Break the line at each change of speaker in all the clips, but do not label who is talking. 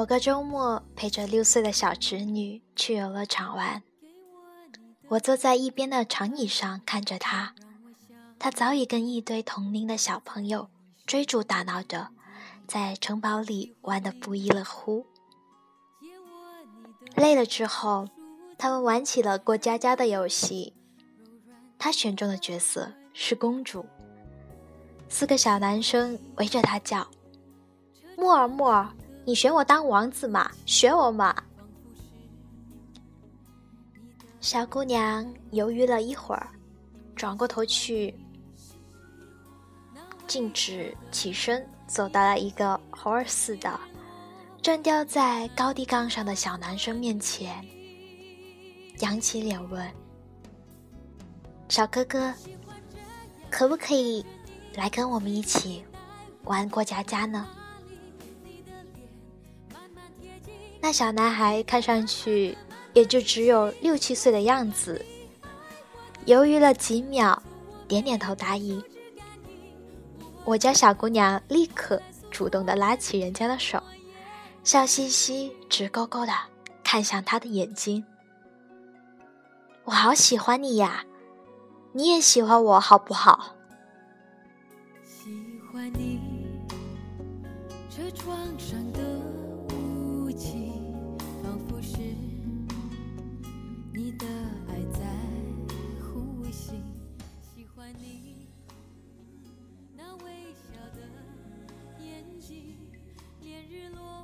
某个周末，陪着六岁的小侄女去游乐场玩，我坐在一边的长椅上看着她，她早已跟一堆同龄的小朋友追逐打闹着，在城堡里玩得不亦乐乎。累了之后，他们玩起了过家家的游戏。他选中的角色是公主。四个小男生围着他叫：“木尔，木尔，你选我当王子嘛？选我嘛！”小姑娘犹豫了一会儿，转过头去，径直起身，走到了一个猴儿似的。正吊在高低杠上的小男生面前，扬起脸问：“小哥哥，可不可以来跟我们一起玩过家家呢？”那小男孩看上去也就只有六七岁的样子，犹豫了几秒，点点头答应。我家小姑娘立刻主动的拉起人家的手。笑嘻嘻、直勾勾的看向他的眼睛，我好喜欢你呀，你也喜欢我好不好？喜欢你车窗上的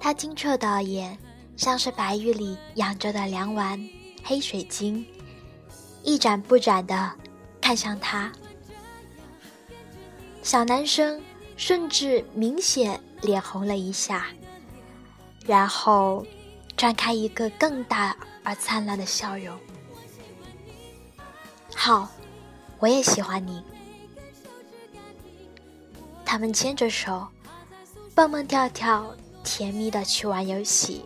他清澈的眼，像是白玉里养着的两碗黑水晶，一眨不眨的看向他。小男生甚至明显脸红了一下，然后绽开一个更大而灿烂的笑容。好，我也喜欢你。他们牵着手。蹦蹦跳跳，甜蜜的去玩游戏，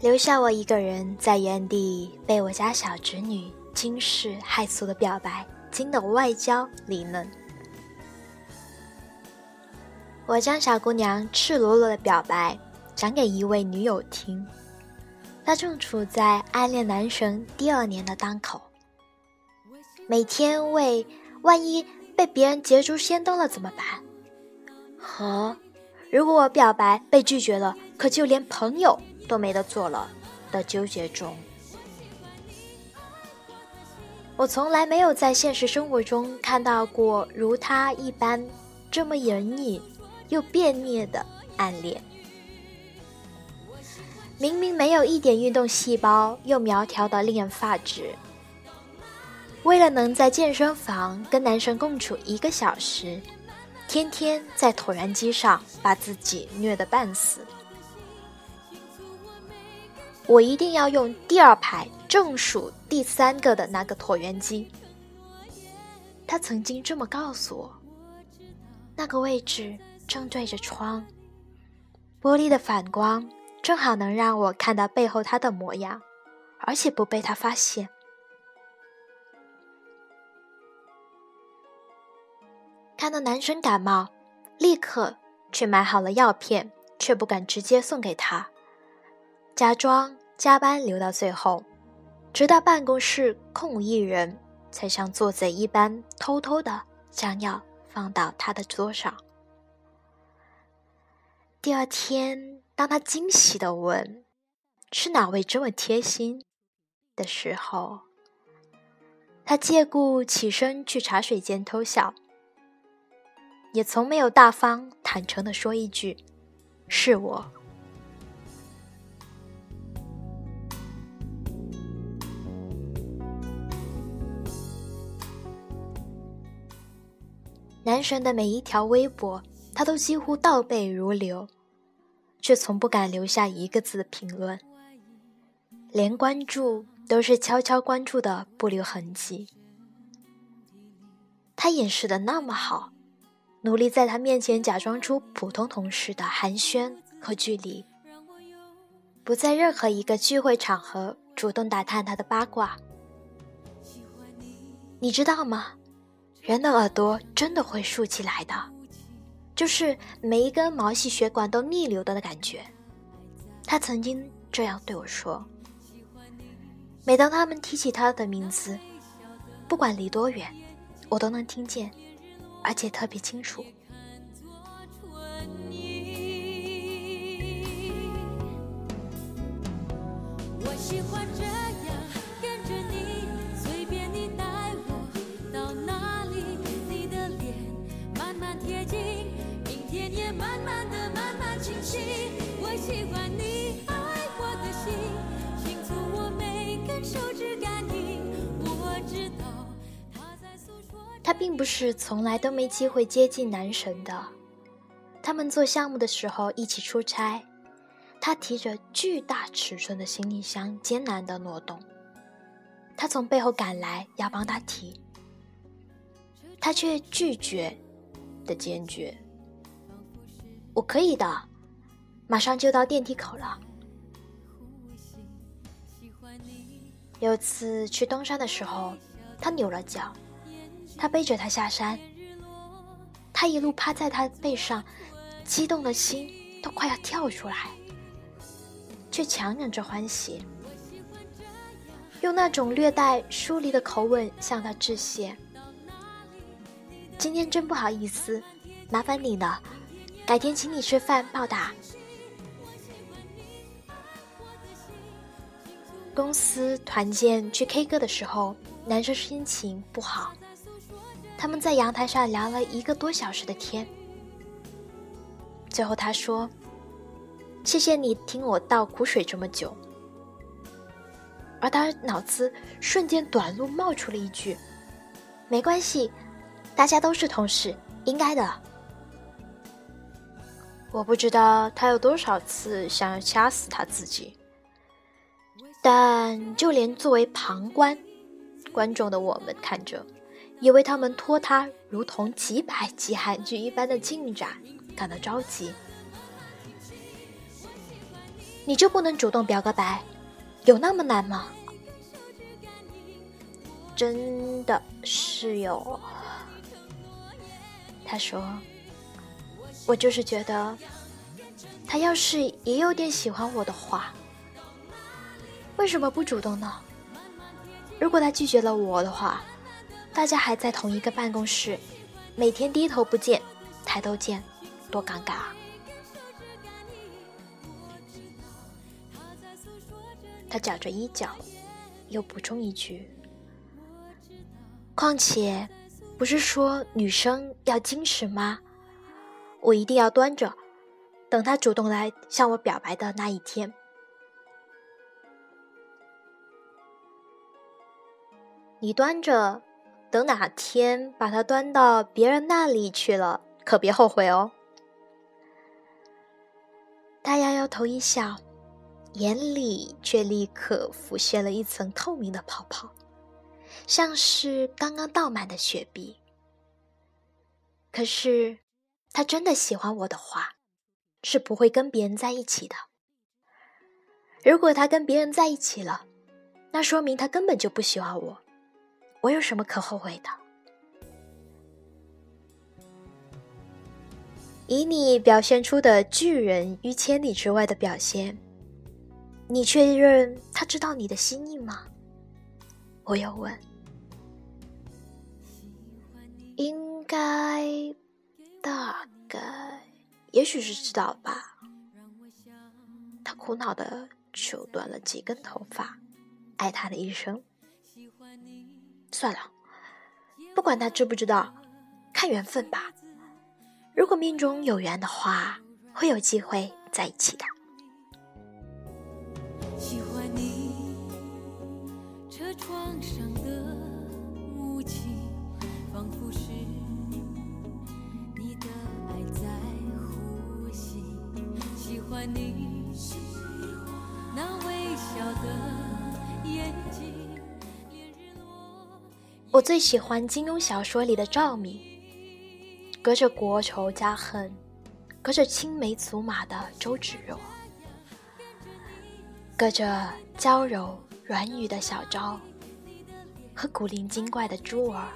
留下我一个人在原地，被我家小侄女惊世骇俗的表白惊得外焦里嫩。我将小姑娘赤裸裸的表白讲给一位女友听，她正处在暗恋男神第二年的当口，每天为万一被别人捷足先登了怎么办？和，如果我表白被拒绝了，可就连朋友都没得做了的纠结中。我从来没有在现实生活中看到过如他一般这么隐匿又变孽的暗恋。明明没有一点运动细胞，又苗条的令人发指。为了能在健身房跟男神共处一个小时。天天在椭圆机上把自己虐得半死，我一定要用第二排正数第三个的那个椭圆机。他曾经这么告诉我，那个位置正对着窗，玻璃的反光正好能让我看到背后他的模样，而且不被他发现。看到男生感冒，立刻去买好了药片，却不敢直接送给他，假装加班留到最后，直到办公室空无一人，才像做贼一般偷偷的将药放到他的桌上。第二天，当他惊喜的问：“是哪位这么贴心？”的时候，他借故起身去茶水间偷笑。也从没有大方坦诚的说一句：“是我。”男神的每一条微博，他都几乎倒背如流，却从不敢留下一个字评论，连关注都是悄悄关注的，不留痕迹。他掩饰的那么好。努力在他面前假装出普通同事的寒暄和距离，不在任何一个聚会场合主动打探他的八卦。你知道吗？人的耳朵真的会竖起来的，就是每一根毛细血管都逆流的感觉。他曾经这样对我说。每当他们提起他的名字，不管离多远，我都能听见，而且特别清楚。我喜欢这他并不是从来都没机会接近男神的，他们做项目的时候一起出差。他提着巨大尺寸的行李箱，艰难的挪动。他从背后赶来，要帮他提，他却拒绝的坚决。我可以的，马上就到电梯口了。有次去东山的时候，他扭了脚，他背着他下山，他一路趴在他背上，激动的心都快要跳出来。却强忍着欢喜，用那种略带疏离的口吻向他致谢。今天真不好意思，麻烦你了，改天请你吃饭报答。公司团建去 K 歌的时候，男生心情不好，他们在阳台上聊了一个多小时的天，最后他说。谢谢你听我倒苦水这么久，而他脑子瞬间短路，冒出了一句：“没关系，大家都是同事，应该的。”我不知道他有多少次想要掐死他自己，但就连作为旁观观众的我们看着，也为他们拖沓如同几百集韩剧一般的进展感到着急。你就不能主动表个白，有那么难吗？真的是有。他说：“我就是觉得，他要是也有点喜欢我的话，为什么不主动呢？如果他拒绝了我的话，大家还在同一个办公室，每天低头不见抬头见，多尴尬啊！”他绞着衣角，又补充一句：“况且，不是说女生要矜持吗？我一定要端着，等他主动来向我表白的那一天。你端着，等哪天把他端到别人那里去了，可别后悔哦。”他摇摇头一笑。眼里却立刻浮现了一层透明的泡泡，像是刚刚倒满的雪碧。可是，他真的喜欢我的话，是不会跟别人在一起的。如果他跟别人在一起了，那说明他根本就不喜欢我。我有什么可后悔的？以你表现出的拒人于千里之外的表现。你确认他知道你的心意吗？我又问。应该，大概，也许是知道吧。他苦恼的揪断了几根头发，爱他的一生。算了，不管他知不知道，看缘分吧。如果命中有缘的话，会有机会在一起的。喜欢你，车窗上我最喜欢金庸小说里的赵敏，隔着国仇家恨，隔着青梅竹马的周芷若，隔着娇柔软语的小昭和古灵精怪的珠儿。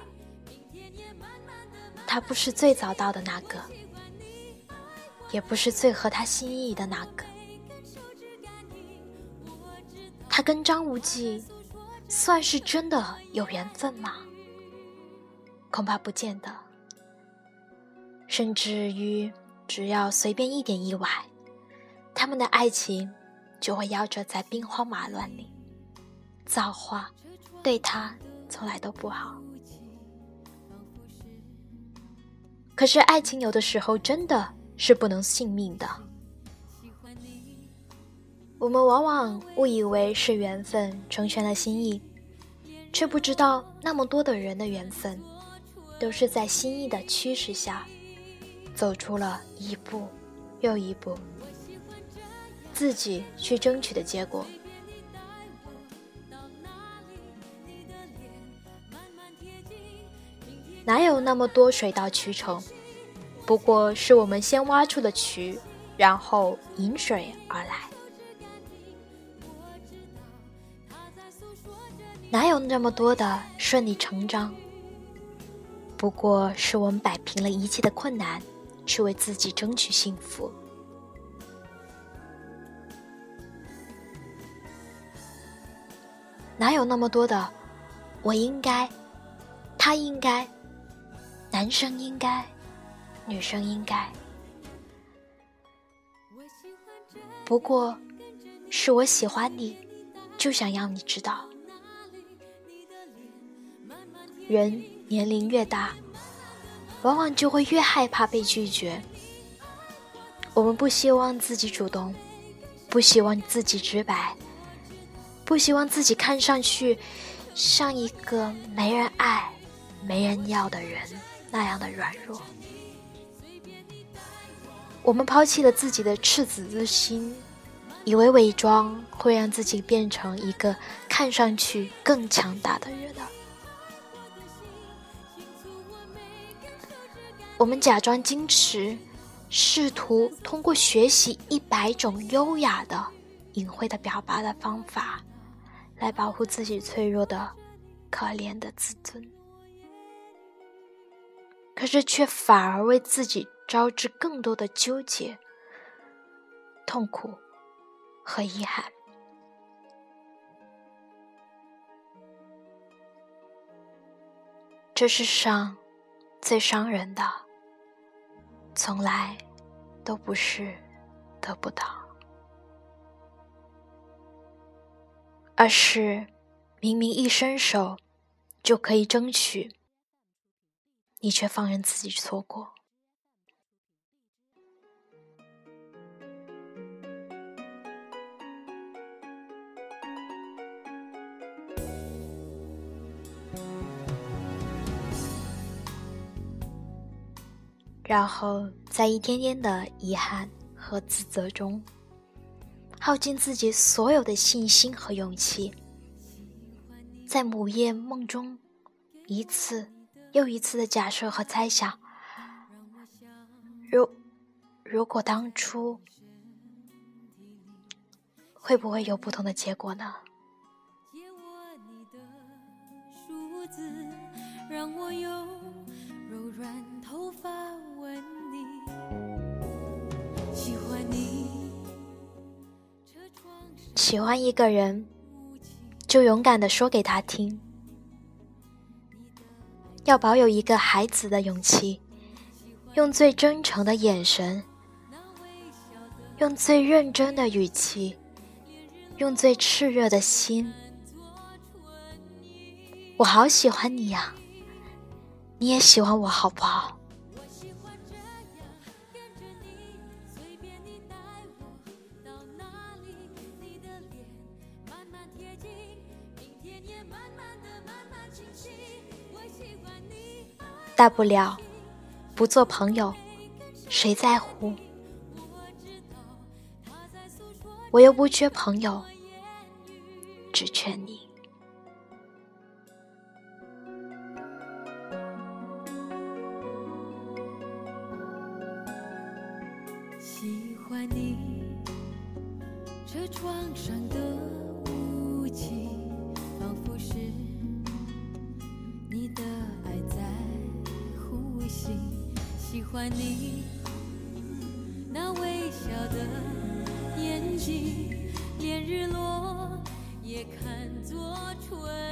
他不是最早到的那个，也不是最合他心意的那个。他跟张无忌算是真的有缘分吗？恐怕不见得。甚至于，只要随便一点意外，他们的爱情就会夭折在兵荒马乱里。造化对他从来都不好。可是爱情有的时候真的是不能信命的。我们往往误以为是缘分成全了心意，却不知道那么多的人的缘分，都是在心意的驱使下，走出了一步又一步，自己去争取的结果。哪有那么多水到渠成？不过是我们先挖出了渠，然后引水而来。哪有那么多的顺理成章？不过是我们摆平了一切的困难，去为自己争取幸福。哪有那么多的我应该，他应该，男生应该，女生应该？不过是我喜欢你，就想让你知道。人年龄越大，往往就会越害怕被拒绝。我们不希望自己主动，不希望自己直白，不希望自己看上去像一个没人爱、没人要的人那样的软弱。我们抛弃了自己的赤子之心，以为伪装会让自己变成一个看上去更强大的人我们假装矜持，试图通过学习一百种优雅的、隐晦的表达的方法，来保护自己脆弱的、可怜的自尊。可是，却反而为自己招致更多的纠结、痛苦和遗憾。这世上最伤人的。从来都不是得不到，而是明明一伸手就可以争取，你却放任自己错过。然后，在一天天的遗憾和自责中，耗尽自己所有的信心和勇气，在午夜梦中，一次又一次的假设和猜想：如如果当初，会不会有不同的结果呢？让我用软头发吻你。喜欢一个人，就勇敢的说给他听，要保有一个孩子的勇气，用最真诚的眼神，用最认真的语气，用最炽热的心。我好喜欢你呀，你也喜欢我，好不好？大不了不做朋友，谁在乎？我又不缺朋友，只缺你。喜欢你车窗上的雾气仿佛是你的爱在呼吸喜欢你那微
笑的眼睛连日落也看作唇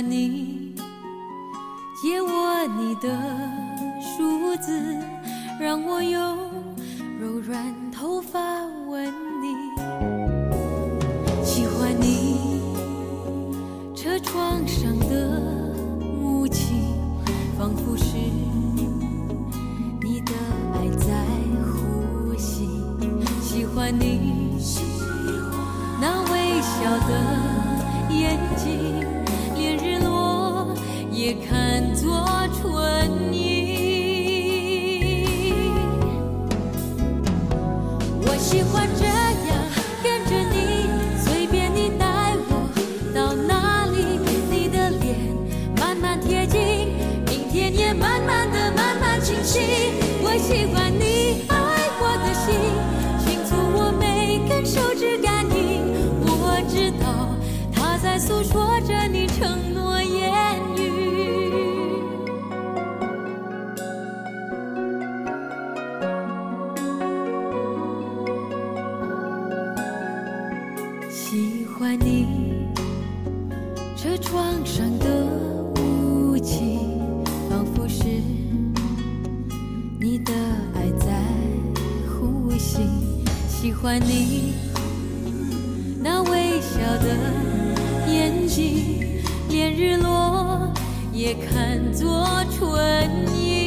欢你，借我你的梳子，让我用柔软头发吻你。喜欢你车窗上的雾气，仿佛是你的爱在呼吸。喜欢你那微笑的眼睛。也看作喜欢你。那微笑的眼睛连日落也看作唇印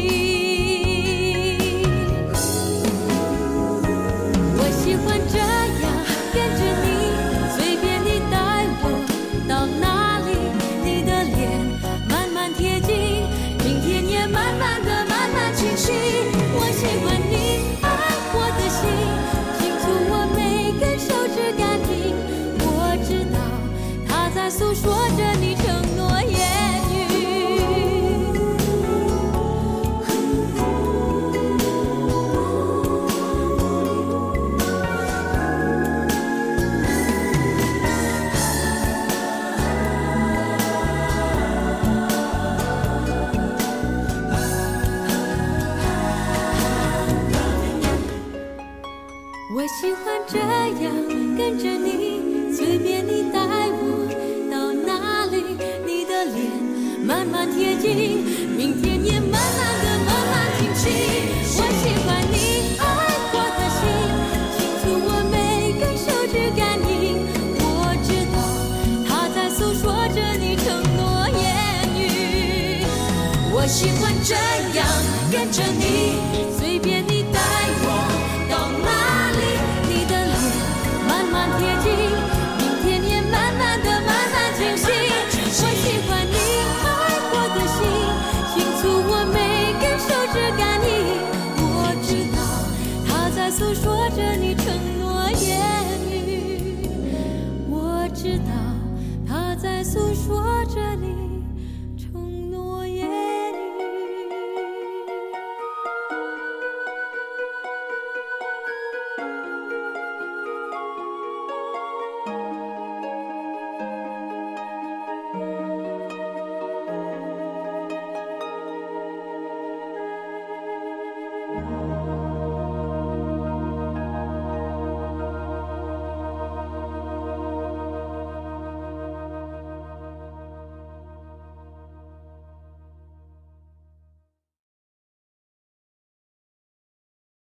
说着你承诺言语，我喜欢这样跟着你。说